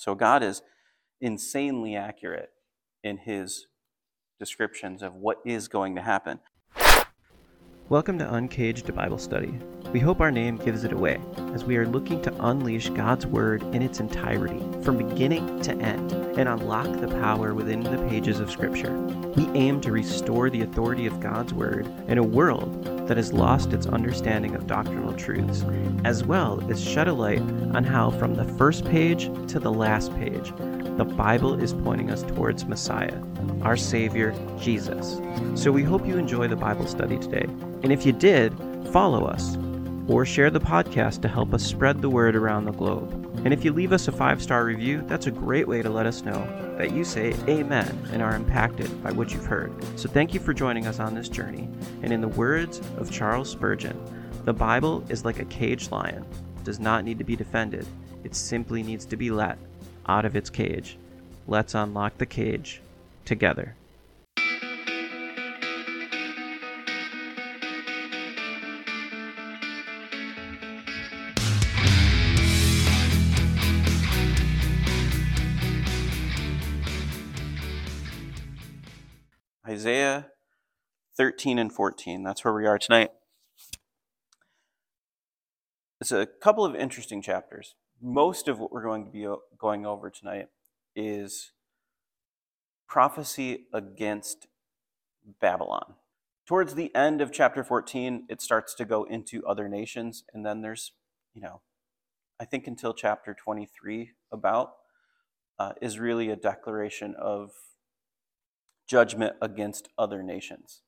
So God is insanely accurate in his descriptions of what is going to happen. Welcome to Uncaged Bible Study. We hope our name gives it away, as we are looking to unleash God's Word in its entirety, from beginning to end, and unlock the power within the pages of Scripture. We aim to restore the authority of God's Word in a world that has lost its understanding of doctrinal truths, as well as shed a light on how, from the first page to the last page, the Bible is pointing us towards Messiah, our Savior, Jesus. So we hope you enjoy the Bible study today. And if you did, follow us or share the podcast to help us spread the word around the globe. And if you leave us a five star review, that's a great way to let us know that you say amen and are impacted by what you've heard. So thank you for joining us on this journey. And in the words of Charles Spurgeon, the Bible is like a caged lion, it does not need to be defended, it simply needs to be let out of its cage. Let's unlock the cage together. Isaiah 13 and 14. That's where we are tonight. It's a couple of interesting chapters. Most of what we're going to be going over tonight is prophecy against Babylon. Towards the end of chapter 14, it starts to go into other nations, and then there's, you know, I think until chapter 23 about uh, is really a declaration of judgment against other nations.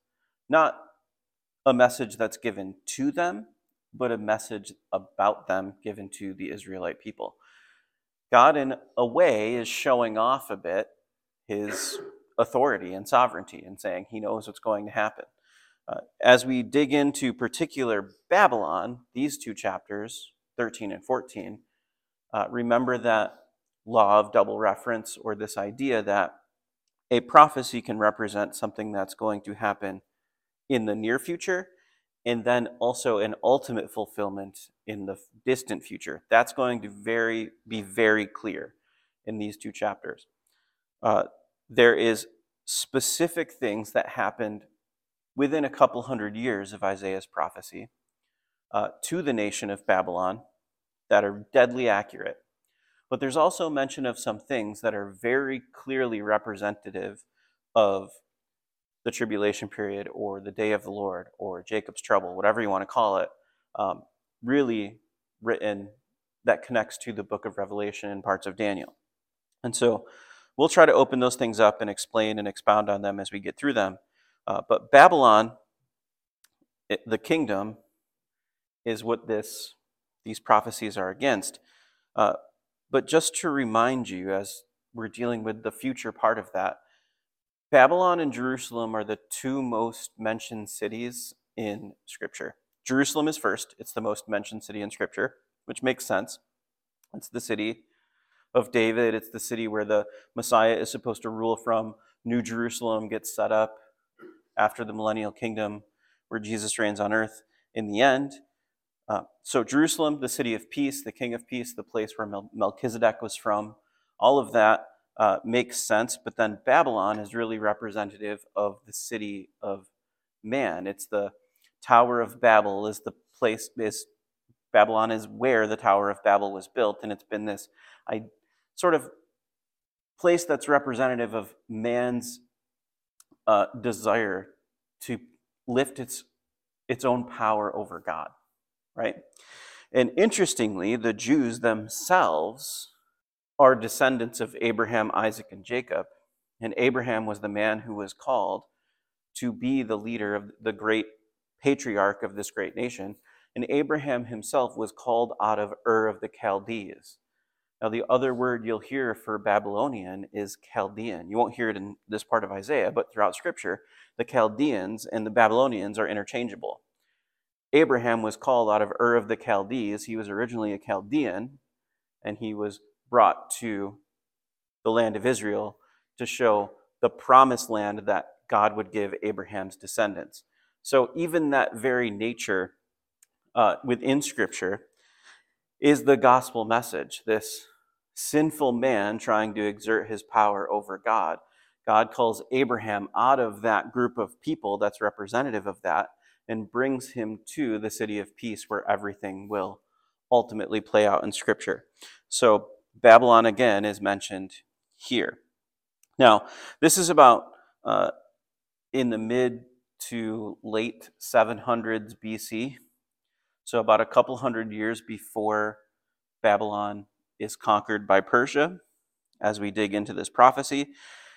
Not a message that's given to them, but a message about them given to the Israelite people. God, in a way, is showing off a bit his authority and sovereignty and saying he knows what's going to happen. Uh, as we dig into particular Babylon, these two chapters, 13 and 14, uh, remember that law of double reference or this idea that a prophecy can represent something that's going to happen in the near future and then also an ultimate fulfillment in the distant future. That's going to very be very clear in these two chapters. Uh, there is specific things that happened within a couple hundred years of Isaiah's prophecy uh, to the nation of Babylon that are deadly accurate. But there's also mention of some things that are very clearly representative of the tribulation period or the day of the Lord or Jacob's trouble, whatever you want to call it, um, really written that connects to the book of Revelation and parts of Daniel. And so we'll try to open those things up and explain and expound on them as we get through them. Uh, but Babylon, it, the kingdom, is what this these prophecies are against. Uh, but just to remind you, as we're dealing with the future part of that, Babylon and Jerusalem are the two most mentioned cities in Scripture. Jerusalem is first, it's the most mentioned city in Scripture, which makes sense. It's the city of David, it's the city where the Messiah is supposed to rule from. New Jerusalem gets set up after the millennial kingdom where Jesus reigns on earth in the end. Uh, so, Jerusalem, the city of peace, the king of peace, the place where Mel- Melchizedek was from, all of that uh, makes sense. But then Babylon is really representative of the city of man. It's the Tower of Babel, is the place, is Babylon is where the Tower of Babel was built. And it's been this I, sort of place that's representative of man's uh, desire to lift its, its own power over God right? And interestingly, the Jews themselves are descendants of Abraham, Isaac, and Jacob. And Abraham was the man who was called to be the leader of the great patriarch of this great nation. And Abraham himself was called out of Ur of the Chaldees. Now, the other word you'll hear for Babylonian is Chaldean. You won't hear it in this part of Isaiah, but throughout Scripture, the Chaldeans and the Babylonians are interchangeable. Abraham was called out of Ur of the Chaldees. He was originally a Chaldean, and he was brought to the land of Israel to show the promised land that God would give Abraham's descendants. So, even that very nature uh, within Scripture is the gospel message this sinful man trying to exert his power over God. God calls Abraham out of that group of people that's representative of that and brings him to the city of peace where everything will ultimately play out in Scripture. So, Babylon again is mentioned here. Now, this is about uh, in the mid to late 700s BC. So, about a couple hundred years before Babylon is conquered by Persia, as we dig into this prophecy.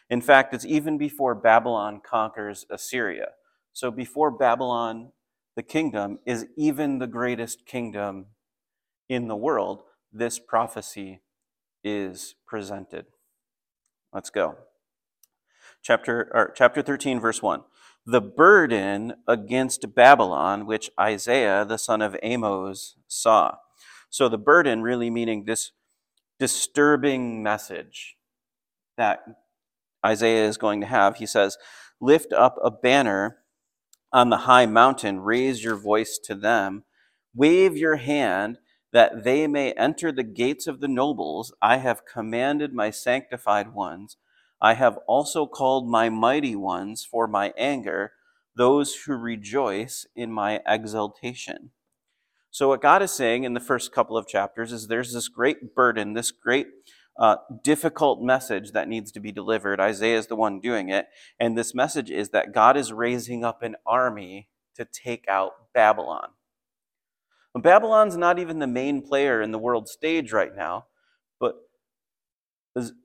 In fact, it's even before Babylon conquers Assyria. So, before Babylon, the kingdom is even the greatest kingdom in the world, this prophecy is presented. Let's go. Chapter, or chapter 13, verse 1 the burden against Babylon, which Isaiah, the son of Amos, saw. So the burden really meaning this disturbing message that Isaiah is going to have. He says, Lift up a banner on the high mountain, raise your voice to them, wave your hand that they may enter the gates of the nobles. I have commanded my sanctified ones I have also called my mighty ones for my anger, those who rejoice in my exaltation. So, what God is saying in the first couple of chapters is there's this great burden, this great uh, difficult message that needs to be delivered. Isaiah is the one doing it. And this message is that God is raising up an army to take out Babylon. Babylon's not even the main player in the world stage right now, but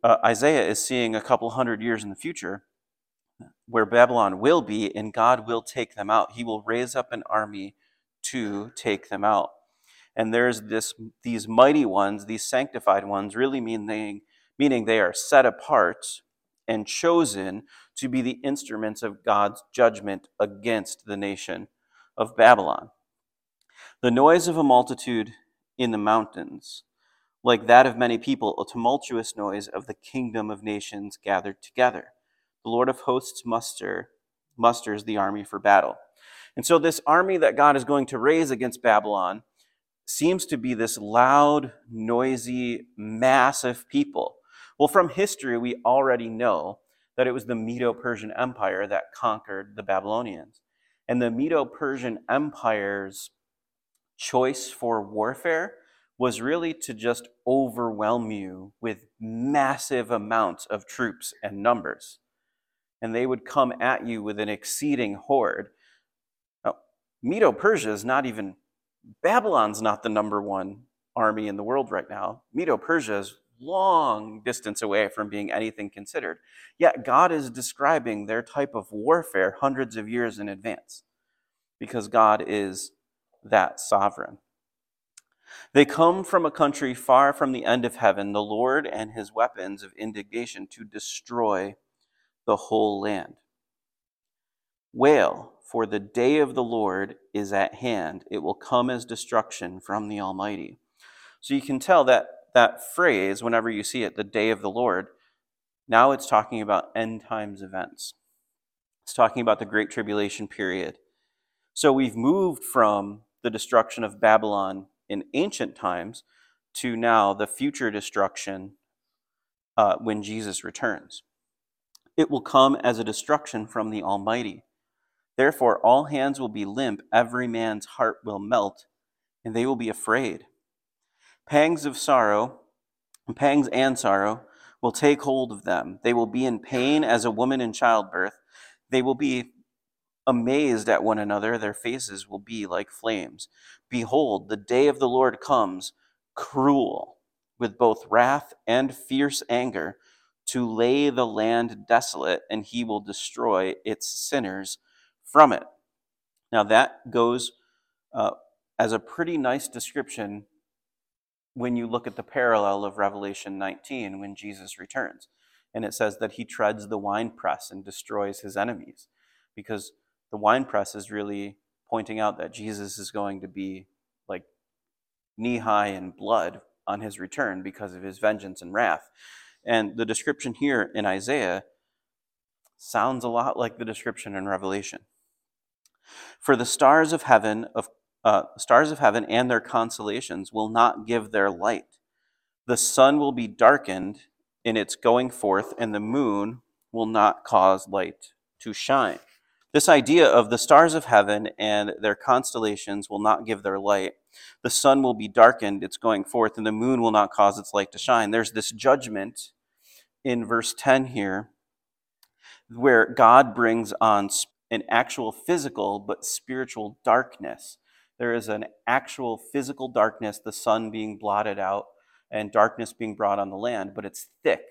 uh, Isaiah is seeing a couple hundred years in the future where Babylon will be and God will take them out. He will raise up an army to take them out. And there's this these mighty ones, these sanctified ones, really meaning meaning they are set apart and chosen to be the instruments of God's judgment against the nation of Babylon. The noise of a multitude in the mountains like that of many people, a tumultuous noise of the kingdom of nations gathered together. The Lord of hosts muster, musters the army for battle. And so, this army that God is going to raise against Babylon seems to be this loud, noisy, massive people. Well, from history, we already know that it was the Medo Persian Empire that conquered the Babylonians. And the Medo Persian Empire's choice for warfare was really to just overwhelm you with massive amounts of troops and numbers. And they would come at you with an exceeding horde. Now, Medo Persia is not even, Babylon's not the number one army in the world right now. Medo Persia is long distance away from being anything considered. Yet God is describing their type of warfare hundreds of years in advance because God is that sovereign. They come from a country far from the end of heaven, the Lord and his weapons of indignation to destroy the whole land. Wail, for the day of the Lord is at hand. It will come as destruction from the Almighty. So you can tell that that phrase, whenever you see it, the day of the Lord, now it's talking about end times events. It's talking about the Great Tribulation period. So we've moved from the destruction of Babylon in ancient times to now the future destruction uh, when Jesus returns. It will come as a destruction from the Almighty. Therefore, all hands will be limp, every man's heart will melt, and they will be afraid. Pangs of sorrow, pangs and sorrow, will take hold of them. They will be in pain as a woman in childbirth. They will be amazed at one another, their faces will be like flames. Behold, the day of the Lord comes, cruel, with both wrath and fierce anger, to lay the land desolate, and he will destroy its sinners from it. Now, that goes uh, as a pretty nice description when you look at the parallel of Revelation 19 when Jesus returns. And it says that he treads the winepress and destroys his enemies. Because the wine press is really pointing out that Jesus is going to be like knee high in blood on his return because of his vengeance and wrath. And the description here in Isaiah sounds a lot like the description in Revelation. For the stars of heaven of uh, stars of heaven and their constellations will not give their light. the sun will be darkened in its going forth, and the moon will not cause light to shine. This idea of the stars of heaven and their constellations will not give their light. The sun will be darkened, its going forth, and the moon will not cause its light to shine. There's this judgment in verse 10 here where God brings on an actual physical but spiritual darkness. There is an actual physical darkness, the sun being blotted out and darkness being brought on the land, but it's thick.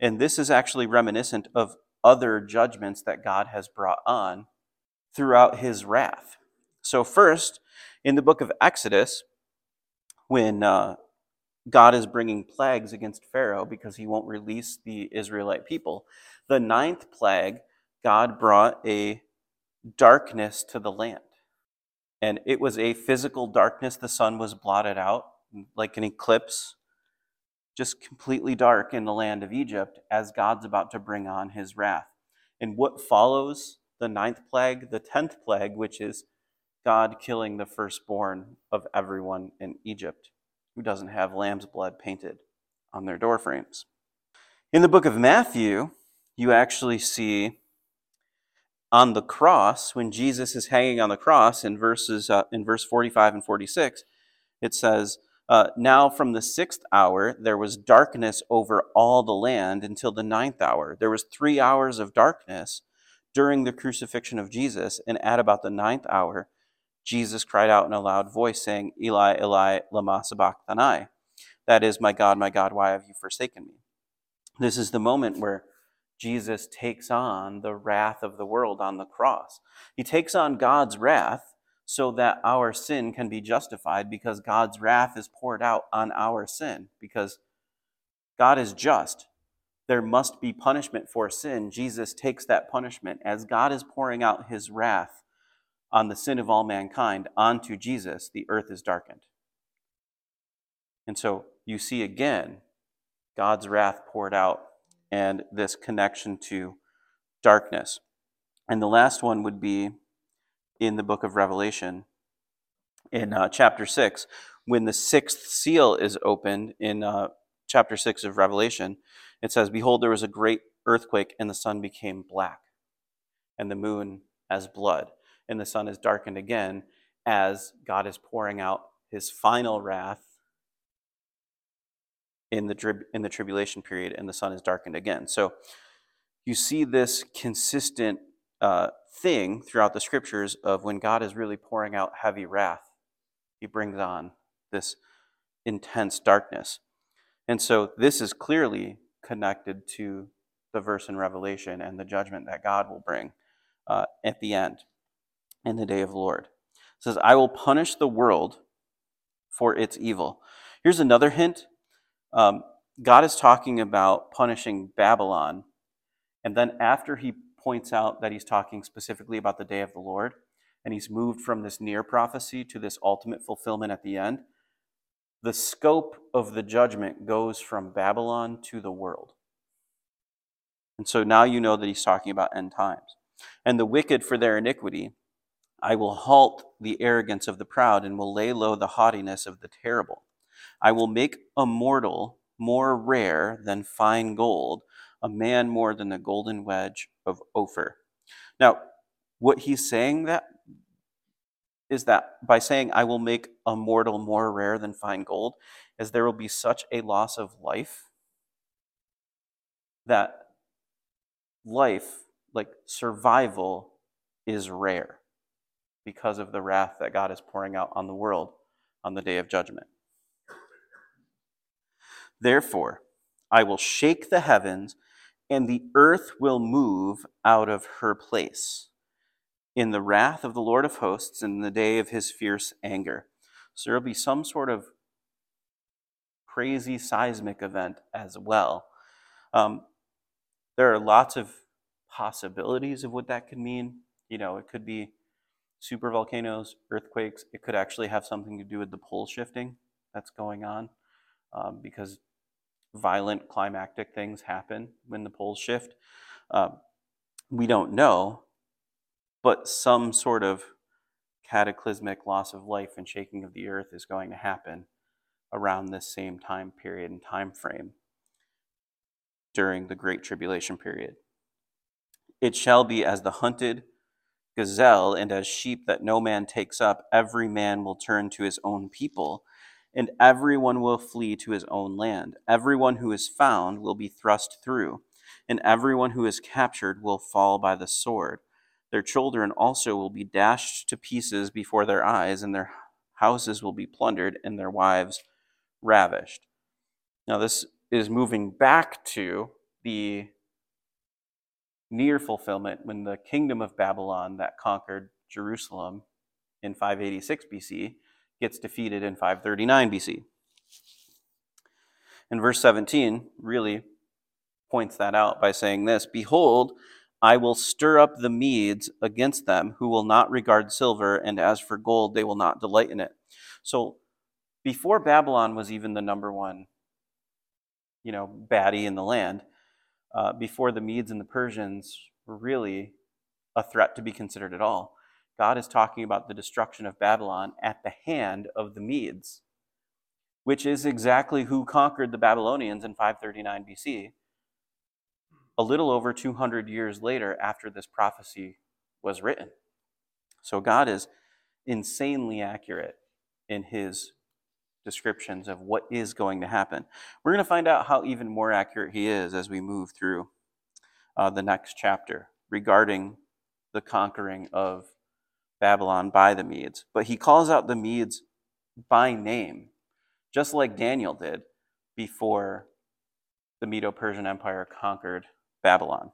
And this is actually reminiscent of other judgments that God has brought on throughout his wrath. So, first, in the book of Exodus, when uh, God is bringing plagues against Pharaoh because he won't release the Israelite people, the ninth plague, God brought a darkness to the land. And it was a physical darkness. The sun was blotted out like an eclipse, just completely dark in the land of Egypt as God's about to bring on his wrath. And what follows the ninth plague, the tenth plague, which is God killing the firstborn of everyone in Egypt who doesn't have lamb's blood painted on their doorframes. In the book of Matthew, you actually see on the cross when Jesus is hanging on the cross in verses uh, in verse 45 and 46 it says uh, now from the sixth hour there was darkness over all the land until the ninth hour. There was three hours of darkness during the crucifixion of jesus and at about the ninth hour jesus cried out in a loud voice saying eli eli lama sabachthani. That is my god my god why have you forsaken me this is the moment where Jesus takes on the wrath of the world on the cross. He takes on God's wrath so that our sin can be justified because God's wrath is poured out on our sin because God is just. There must be punishment for sin. Jesus takes that punishment as God is pouring out his wrath on the sin of all mankind onto Jesus, the earth is darkened. And so you see again God's wrath poured out and this connection to darkness. And the last one would be in the book of Revelation, in uh, chapter 6, when the sixth seal is opened in uh, chapter 6 of Revelation. It says, Behold, there was a great earthquake, and the sun became black, and the moon as blood, and the sun is darkened again as God is pouring out his final wrath in the, in the tribulation period, and the sun is darkened again. So you see this consistent uh, thing throughout the scriptures of when God is really pouring out heavy wrath, he brings on this intense darkness. And so this is clearly connected to the verse in Revelation and the judgment that God will bring uh, at the end in the day of the Lord. It says, I will punish the world for its evil. Here's another hint um, God is talking about punishing Babylon. And then after he points out that he's talking specifically about the day of the Lord, and he's moved from this near prophecy to this ultimate fulfillment at the end, the scope of the judgment goes from Babylon to the world. And so now you know that he's talking about end times. And the wicked for their iniquity, I will halt the arrogance of the proud and will lay low the haughtiness of the terrible. I will make a mortal more rare than fine gold, a man more than the golden wedge of Ophir. Now, what he's saying that is that by saying I will make a mortal more rare than fine gold, is there will be such a loss of life that life, like survival, is rare because of the wrath that God is pouring out on the world on the day of judgment. Therefore, I will shake the heavens, and the earth will move out of her place in the wrath of the Lord of hosts in the day of his fierce anger. So there will be some sort of crazy seismic event as well. Um, there are lots of possibilities of what that could mean. You know, it could be super volcanoes, earthquakes. It could actually have something to do with the pole shifting that's going on um, because violent climactic things happen when the poles shift. Um, we don't know, but some sort of cataclysmic loss of life and shaking of the earth is going to happen around this same time period and time frame during the Great Tribulation period. It shall be as the hunted gazelle and as sheep that no man takes up, every man will turn to his own people, and everyone will flee to his own land. Everyone who is found will be thrust through, and everyone who is captured will fall by the sword. Their children also will be dashed to pieces before their eyes, and their houses will be plundered, and their wives ravished. Now, this is moving back to the near fulfillment when the kingdom of Babylon that conquered Jerusalem in 586 BC gets defeated in 539 BC. And verse 17 really points that out by saying this Behold, I will stir up the Medes against them, who will not regard silver, and as for gold, they will not delight in it. So before Babylon was even the number one, you know, baddie in the land, uh, before the Medes and the Persians were really a threat to be considered at all, God is talking about the destruction of Babylon at the hand of the Medes, which is exactly who conquered the Babylonians in 539 BC, a little over 200 years later after this prophecy was written. So God is insanely accurate in his descriptions of what is going to happen. We're going to find out how even more accurate he is as we move through uh, the next chapter regarding the conquering of Babylon by the Medes. But he calls out the Medes by name, just like Daniel did before the Medo Persian Empire conquered Babylon.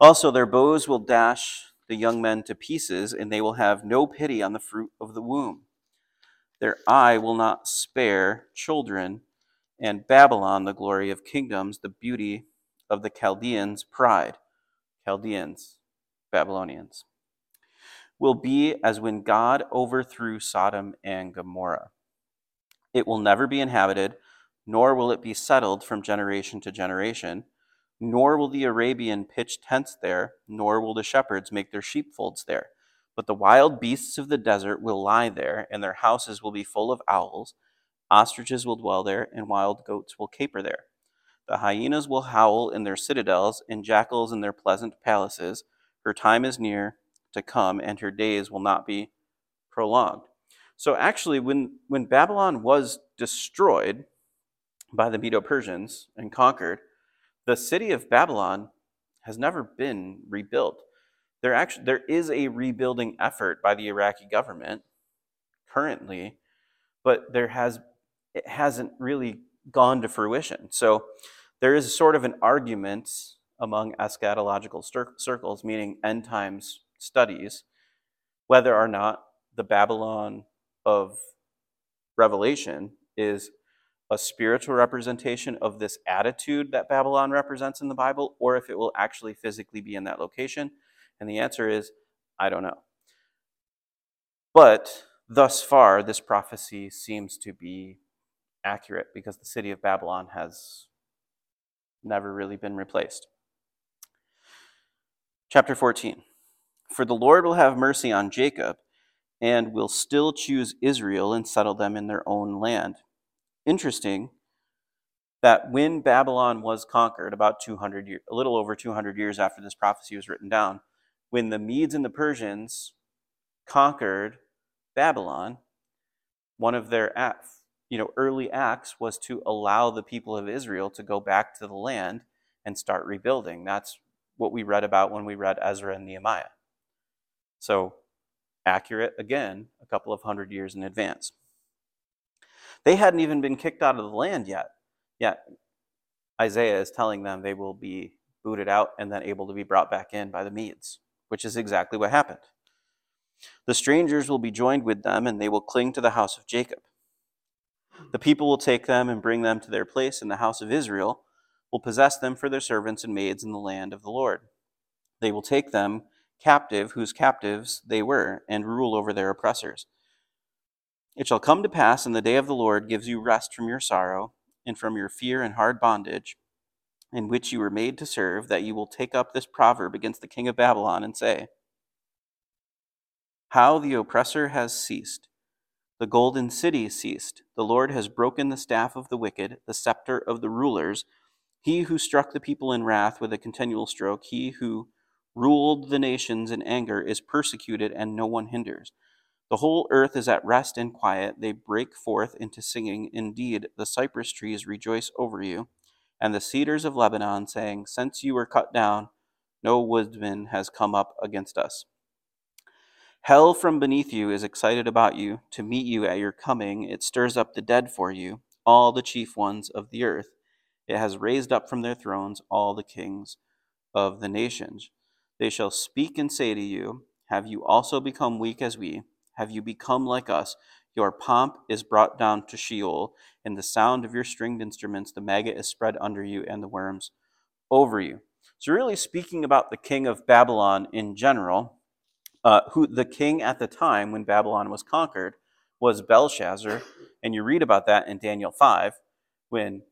Also, their bows will dash the young men to pieces, and they will have no pity on the fruit of the womb. Their eye will not spare children, and Babylon, the glory of kingdoms, the beauty of the Chaldeans' pride. Chaldeans, Babylonians, will be as when God overthrew Sodom and Gomorrah. It will never be inhabited, nor will it be settled from generation to generation, nor will the Arabian pitch tents there, nor will the shepherds make their sheepfolds there. But the wild beasts of the desert will lie there, and their houses will be full of owls. Ostriches will dwell there, and wild goats will caper there. The hyenas will howl in their citadels, and jackals in their pleasant palaces. Her time is near to come, and her days will not be prolonged. So, actually, when, when Babylon was destroyed by the Medo Persians and conquered, the city of Babylon has never been rebuilt there actually there is a rebuilding effort by the Iraqi government currently, but there has it hasn't really gone to fruition. So there is sort of an argument among eschatological circles, meaning end times studies, whether or not the Babylon of Revelation is a spiritual representation of this attitude that Babylon represents in the Bible, or if it will actually physically be in that location. And the answer is, I don't know. But thus far, this prophecy seems to be accurate because the city of Babylon has never really been replaced. Chapter 14 For the Lord will have mercy on Jacob and will still choose Israel and settle them in their own land. Interesting that when Babylon was conquered, about 200 years, a little over 200 years after this prophecy was written down, when the Medes and the Persians conquered Babylon, one of their you know, early acts was to allow the people of Israel to go back to the land and start rebuilding. That's what we read about when we read Ezra and Nehemiah. So, accurate again, a couple of hundred years in advance. They hadn't even been kicked out of the land yet. Yet, Isaiah is telling them they will be booted out and then able to be brought back in by the Medes which is exactly what happened. The strangers will be joined with them, and they will cling to the house of Jacob. The people will take them and bring them to their place in the house of Israel, will possess them for their servants and maids in the land of the Lord. They will take them captive, whose captives they were, and rule over their oppressors. It shall come to pass in the day of the Lord gives you rest from your sorrow and from your fear and hard bondage in which you were made to serve, that you will take up this proverb against the king of Babylon and say, How the oppressor has ceased, The golden city ceased. The Lord has broken the staff of the wicked, the scepter of the rulers. He who struck the people in wrath with a continual stroke, he who ruled the nations in anger, is persecuted, and no one hinders. The whole earth is at rest and quiet. They break forth into singing. Indeed, the cypress trees rejoice over you, and the cedars of Lebanon, saying, Since you were cut down, no woodman has come up against us. Hell from beneath you is excited about you to meet you at your coming. It stirs up the dead for you, all the chief ones of the earth. It has raised up from their thrones all the kings of the nations. They shall speak and say to you, Have you also become weak as we? Have you become like us? Your pomp is brought down to Sheol. and the sound of your stringed instruments, the maggot is spread under you, and the worms over you. So, really speaking about the king of Babylon in general, uh, who the king at the time when Babylon was conquered was Belshazzar, and you read about that in Daniel 5 when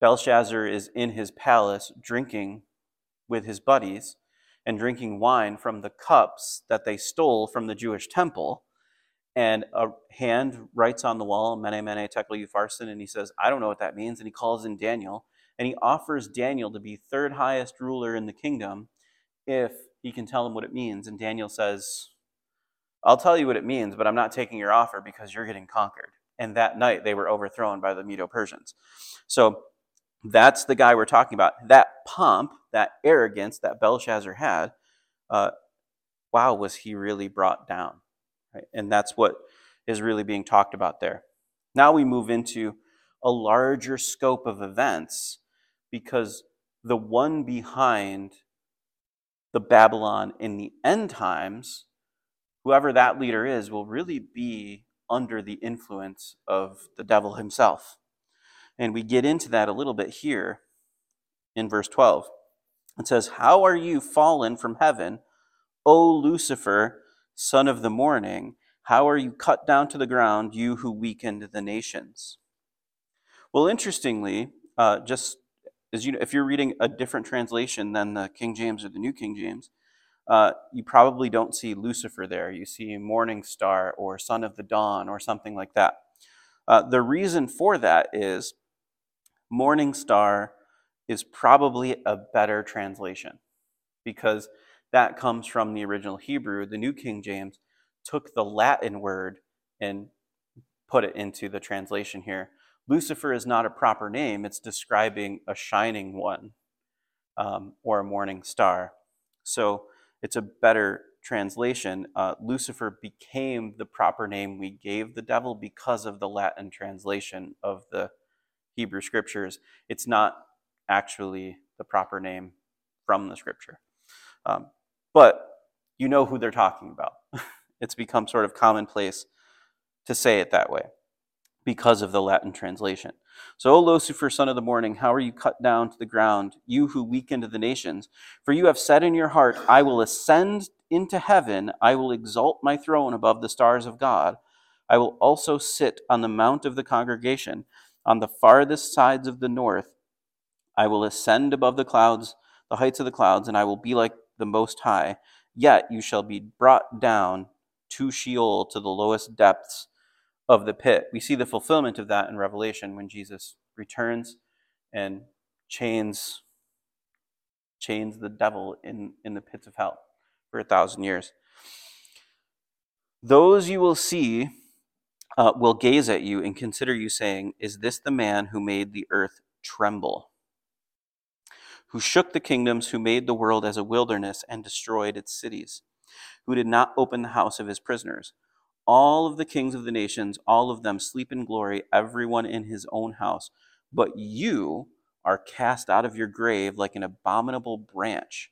Belshazzar is in his palace drinking with his buddies and drinking wine from the cups that they stole from the Jewish temple. And a hand writes on the wall, Mene, Mene, Tekel, Upharsin, and he says, I don't know what that means. And he calls in Daniel, and he offers Daniel to be third highest ruler in the kingdom if he can tell him what it means. And Daniel says, I'll tell you what it means, but I'm not taking your offer because you're getting conquered. And that night they were overthrown by the Medo Persians. So that's the guy we're talking about. That pomp, that arrogance that Belshazzar had, uh, wow, was he really brought down? Right? And that's what is really being talked about there. Now we move into a larger scope of events because the one behind the Babylon in the end times, whoever that leader is, will really be under the influence of the devil himself. And we get into that a little bit here in verse 12. It says, How are you fallen from heaven, O Lucifer, son of the morning? How are you cut down to the ground, you who weakened the nations? Well, interestingly, uh, just is you know, if you're reading a different translation than the King James or the New King James, uh, you probably don't see Lucifer there. You see morning star or son of the dawn or something like that. Uh, the reason for that is morning star is probably a better translation because that comes from the original Hebrew. The New King James took the Latin word and put it into the translation here. Lucifer is not a proper name, it's describing a shining one um, or a morning star. So it's a better translation. Uh, Lucifer became the proper name we gave the devil because of the Latin translation of the Hebrew scriptures. It's not actually the proper name from the scripture. Um, but you know who they're talking about. it's become sort of commonplace to say it that way because of the Latin translation. So, O Lucifer, son of the morning, how are you cut down to the ground, you who weakened the nations? For you have said in your heart, I will ascend into heaven, I will exalt my throne above the stars of God. I will also sit on the mount of the congregation, on the farthest sides of the north. I will ascend above the clouds, the heights of the clouds, and I will be like the Most High. Yet you shall be brought down to Sheol, to the lowest depths of the pit. We see the fulfillment of that in Revelation when Jesus returns and chains chains the devil in, in the pits of hell for a thousand years. Those you will see uh, will gaze at you and consider you, saying, Is this the man who made the earth tremble? Who shook the kingdoms, who made the world as a wilderness and destroyed its cities? Who did not open the house of his prisoners? All of the kings of the nations, all of them sleep in glory, everyone in his own house. But you are cast out of your grave like an abominable branch,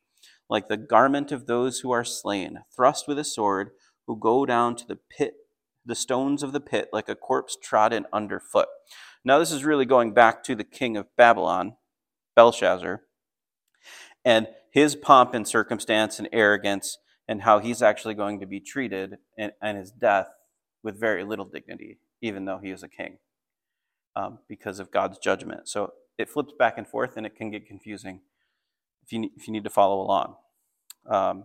like the garment of those who are slain, thrust with a sword, who go down to the pit, the stones of the pit, like a corpse trodden underfoot. Now, this is really going back to the king of Babylon, Belshazzar, and his pomp and circumstance and arrogance and how he's actually going to be treated and, and his death with very little dignity, even though he is a king, um, because of God's judgment. So it flips back and forth, and it can get confusing if you, if you need to follow along. Um,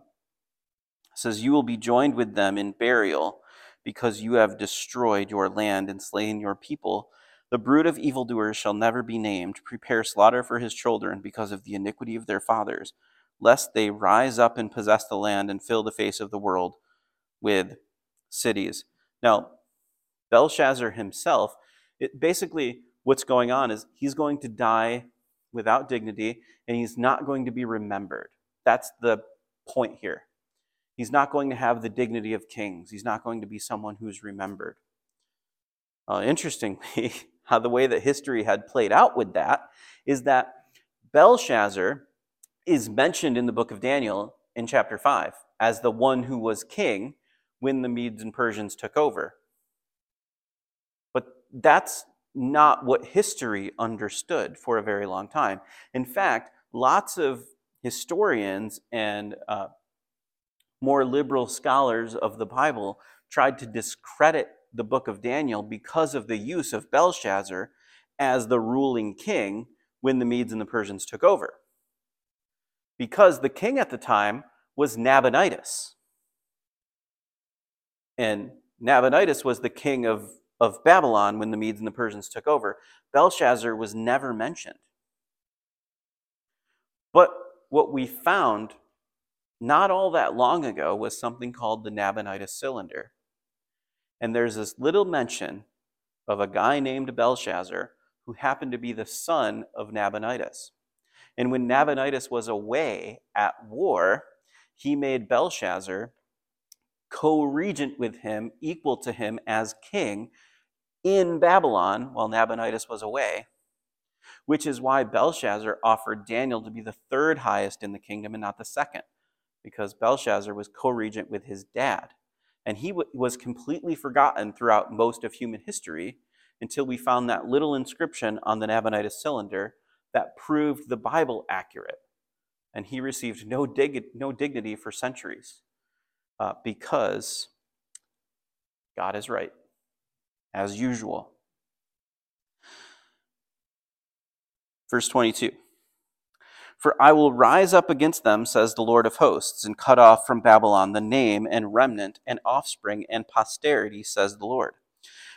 says, You will be joined with them in burial because you have destroyed your land and slain your people. The brood of evildoers shall never be named. Prepare slaughter for his children because of the iniquity of their fathers, lest they rise up and possess the land and fill the face of the world with cities. Now, Belshazzar himself, it basically what's going on is he's going to die without dignity and he's not going to be remembered. That's the point here. He's not going to have the dignity of kings. He's not going to be someone who's remembered. Uh, interestingly, how the way that history had played out with that is that Belshazzar is mentioned in the book of Daniel in chapter 5 as the one who was king when the Medes and Persians took over. But that's not what history understood for a very long time. In fact, lots of historians and uh, more liberal scholars of the Bible tried to discredit the book of Daniel because of the use of Belshazzar as the ruling king when the Medes and the Persians took over. Because the king at the time was Nabonidus. And Nabonidus was the king of, of Babylon when the Medes and the Persians took over. Belshazzar was never mentioned. But what we found not all that long ago was something called the Nabonidus cylinder. And there's this little mention of a guy named Belshazzar who happened to be the son of Nabonidus. And when Nabonidus was away at war, he made Belshazzar co regent with him, equal to him as king in Babylon while Nabonidus was away, which is why Belshazzar offered Daniel to be the third highest in the kingdom and not the second, because Belshazzar was co regent with his dad. And he w- was completely forgotten throughout most of human history until we found that little inscription on the Nabonidus cylinder that proved the Bible accurate. And he received no, dig- no dignity for centuries uh, because God is right, as usual. Verse 22 For I will rise up against them, says the Lord of hosts, and cut off from Babylon the name and remnant and offspring and posterity, says the Lord.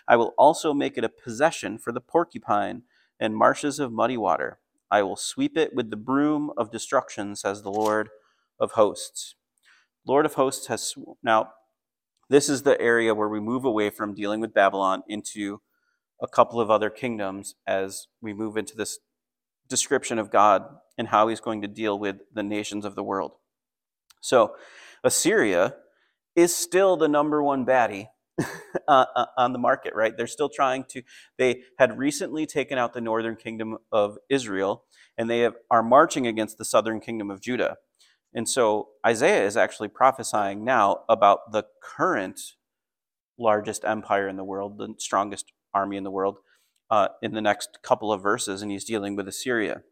I will also make it a possession for the porcupine and marshes of muddy water. I will sweep it with the broom of destruction, says the Lord of hosts. Lord of hosts has now this is the area where we move away from dealing with Babylon into a couple of other kingdoms as we move into this description of God and how he's going to deal with the nations of the world. So, Assyria is still the number one baddie uh, uh, on the market, right? They're still trying to, they had recently taken out the northern kingdom of Israel, and they have, are marching against the southern kingdom of Judah. And so Isaiah is actually prophesying now about the current largest empire in the world, the strongest army in the world, uh, in the next couple of verses, and he's dealing with Assyria.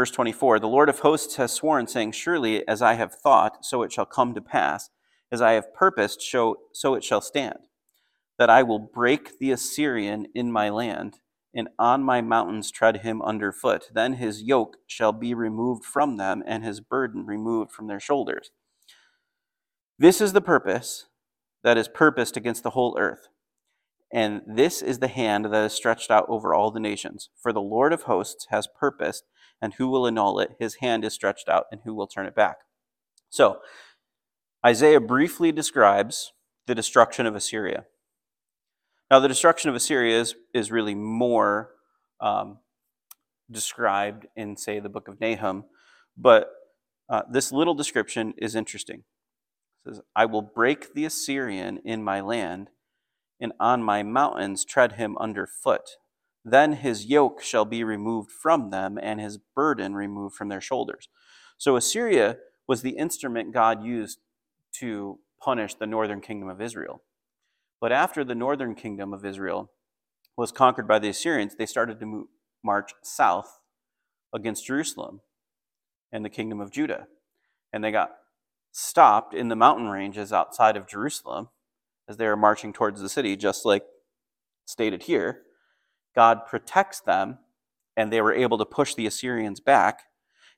Verse 24 The Lord of hosts has sworn, saying, Surely as I have thought, so it shall come to pass. As I have purposed, so it shall stand. That I will break the Assyrian in my land and on my mountains tread him under foot. Then his yoke shall be removed from them, and his burden removed from their shoulders. This is the purpose that is purposed against the whole earth. And this is the hand that is stretched out over all the nations. For the Lord of hosts has purposed, and who will annul it? His hand is stretched out, and who will turn it back? So, Isaiah briefly describes the destruction of Assyria. Now, the destruction of Assyria is, is really more um, described in, say, the book of Nahum, but uh, this little description is interesting. It says, I will break the Assyrian in my land, and on my mountains tread him under foot. Then his yoke shall be removed from them, and his burden removed from their shoulders. So Assyria was the instrument God used to punish the northern kingdom of Israel. But after the northern kingdom of Israel was conquered by the Assyrians, they started to move, march south against Jerusalem and the kingdom of Judah. And they got stopped in the mountain ranges outside of Jerusalem as they were marching towards the city, just like stated here. God protects them, and they were able to push the Assyrians back.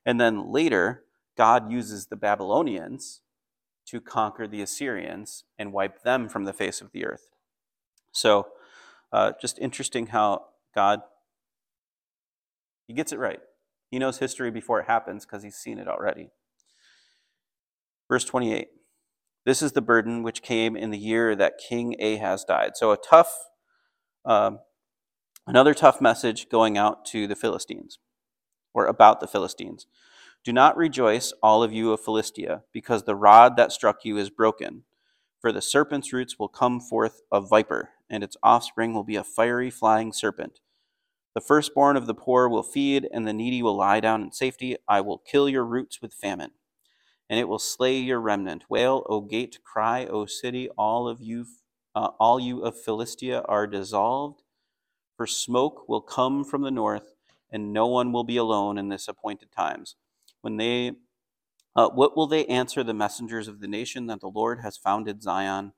And then later, God uses the Babylonians to conquer the Assyrians and wipe them from the face of the earth. So, uh, just interesting how God he gets it right. He knows history before it happens because he's seen it already. Verse 28 This is the burden which came in the year that King Ahaz died. So, a tough, um, another tough message going out to the Philistines or about the Philistines. Do not rejoice, all of you of Philistia, because the rod that struck you is broken. For the serpent's roots will come forth a viper, and its offspring will be a fiery flying serpent. The firstborn of the poor will feed, and the needy will lie down in safety. I will kill your roots with famine, and it will slay your remnant. Wail, O gate, cry, O city, all of you, uh, all you of Philistia are dissolved. For smoke will come from the north, and no one will be alone in this appointed times. When they, uh, what will they answer the messengers of the nation that the Lord has founded Zion,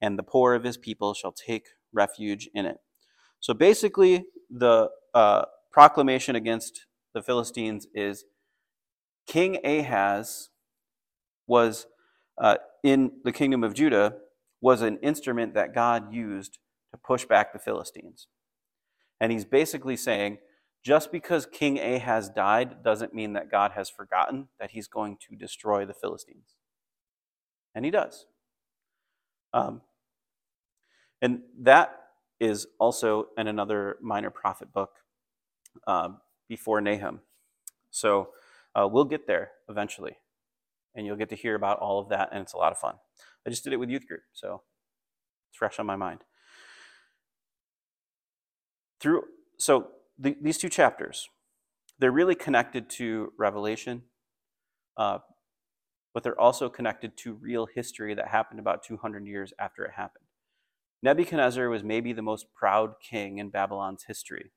and the poor of his people shall take refuge in it? So basically, the uh, proclamation against the Philistines is King Ahaz was uh, in the kingdom of Judah was an instrument that God used to push back the Philistines. And he's basically saying, just because King Ahaz died doesn't mean that God has forgotten that he's going to destroy the Philistines. And he does. Um, and that is also in another minor prophet book uh, before Nahum. So uh, we'll get there eventually, and you'll get to hear about all of that, and it's a lot of fun. I just did it with youth group, so it's fresh on my mind. Through so the, these two chapters, they're really connected to Revelation, uh, but they're also connected to real history that happened about 200 years after it happened. Nebuchadnezzar was maybe the most proud king in Babylon's history.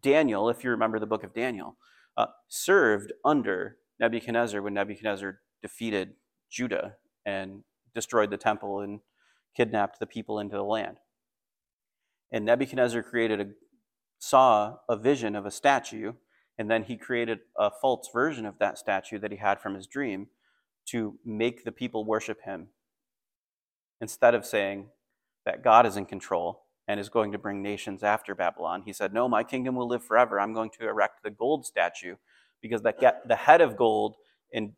Daniel, if you remember the book of Daniel, uh, served under Nebuchadnezzar when Nebuchadnezzar defeated Judah and destroyed the temple and kidnapped the people into the land. And Nebuchadnezzar created a saw a vision of a statue, and then he created a false version of that statue that he had from his dream to make the people worship him. Instead of saying, that God is in control and is going to bring nations after Babylon. He said, No, my kingdom will live forever. I'm going to erect the gold statue because the head of gold in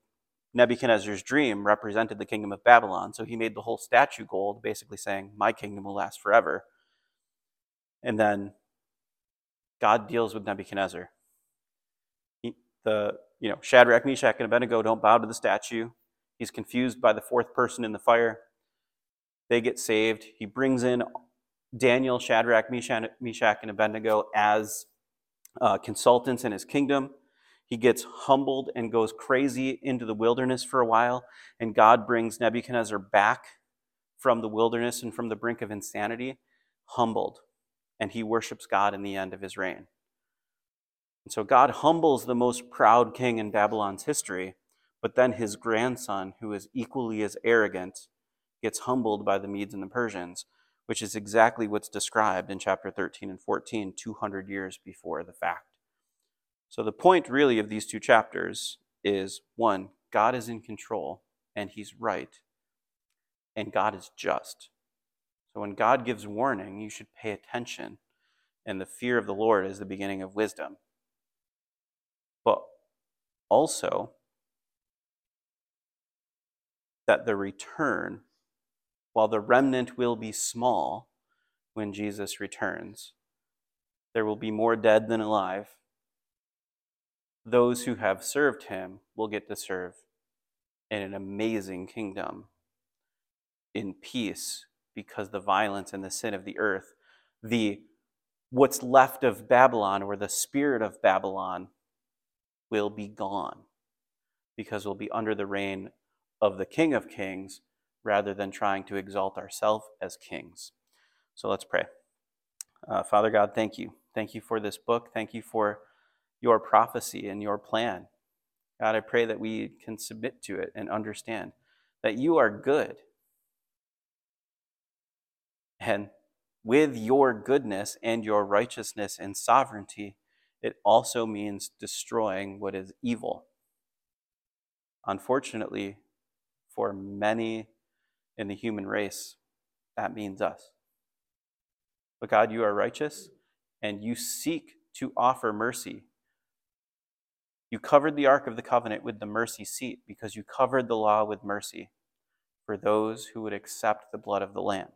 Nebuchadnezzar's dream represented the kingdom of Babylon. So he made the whole statue gold, basically saying, My kingdom will last forever. And then God deals with Nebuchadnezzar. He, the you know Shadrach, Meshach, and Abednego don't bow to the statue. He's confused by the fourth person in the fire. They get saved. He brings in Daniel, Shadrach, Meshach, and Abednego as uh, consultants in his kingdom. He gets humbled and goes crazy into the wilderness for a while, and God brings Nebuchadnezzar back from the wilderness and from the brink of insanity, humbled, and he worships God in the end of his reign. And so God humbles the most proud king in Babylon's history, but then his grandson, who is equally as arrogant, gets humbled by the Medes and the Persians, which is exactly what's described in chapter 13 and 14, 200 years before the fact. So, the point really of these two chapters is one, God is in control and he's right, and God is just. So, when God gives warning, you should pay attention, and the fear of the Lord is the beginning of wisdom. But also, that the return while the remnant will be small when Jesus returns. There will be more dead than alive. Those who have served him will get to serve in an amazing kingdom in peace because the violence and the sin of the earth, the what's left of Babylon or the spirit of Babylon will be gone because we'll be under the reign of the King of Kings rather than trying to exalt ourselves as kings. So let's pray. Uh, Father God, thank you. Thank you for this book. Thank you for your prophecy and your plan. God, I pray that we can submit to it and understand that you are good. And with your goodness and your righteousness and sovereignty, it also means destroying what is evil. Unfortunately, for many in the human race, that means us. But God, you are righteous and you seek to offer mercy. You covered the Ark of the Covenant with the mercy seat because you covered the law with mercy for those who would accept the blood of the Lamb.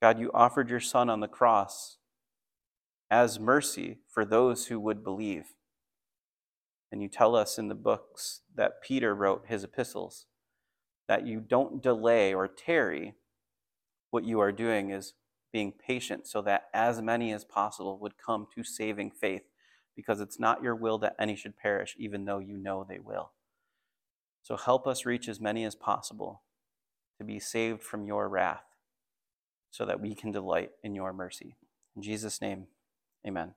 God, you offered your Son on the cross as mercy for those who would believe. And you tell us in the books that Peter wrote his epistles that you don't delay or tarry. What you are doing is being patient so that as many as possible would come to saving faith, because it's not your will that any should perish, even though you know they will. So help us reach as many as possible to be saved from your wrath so that we can delight in your mercy. In Jesus' name, amen.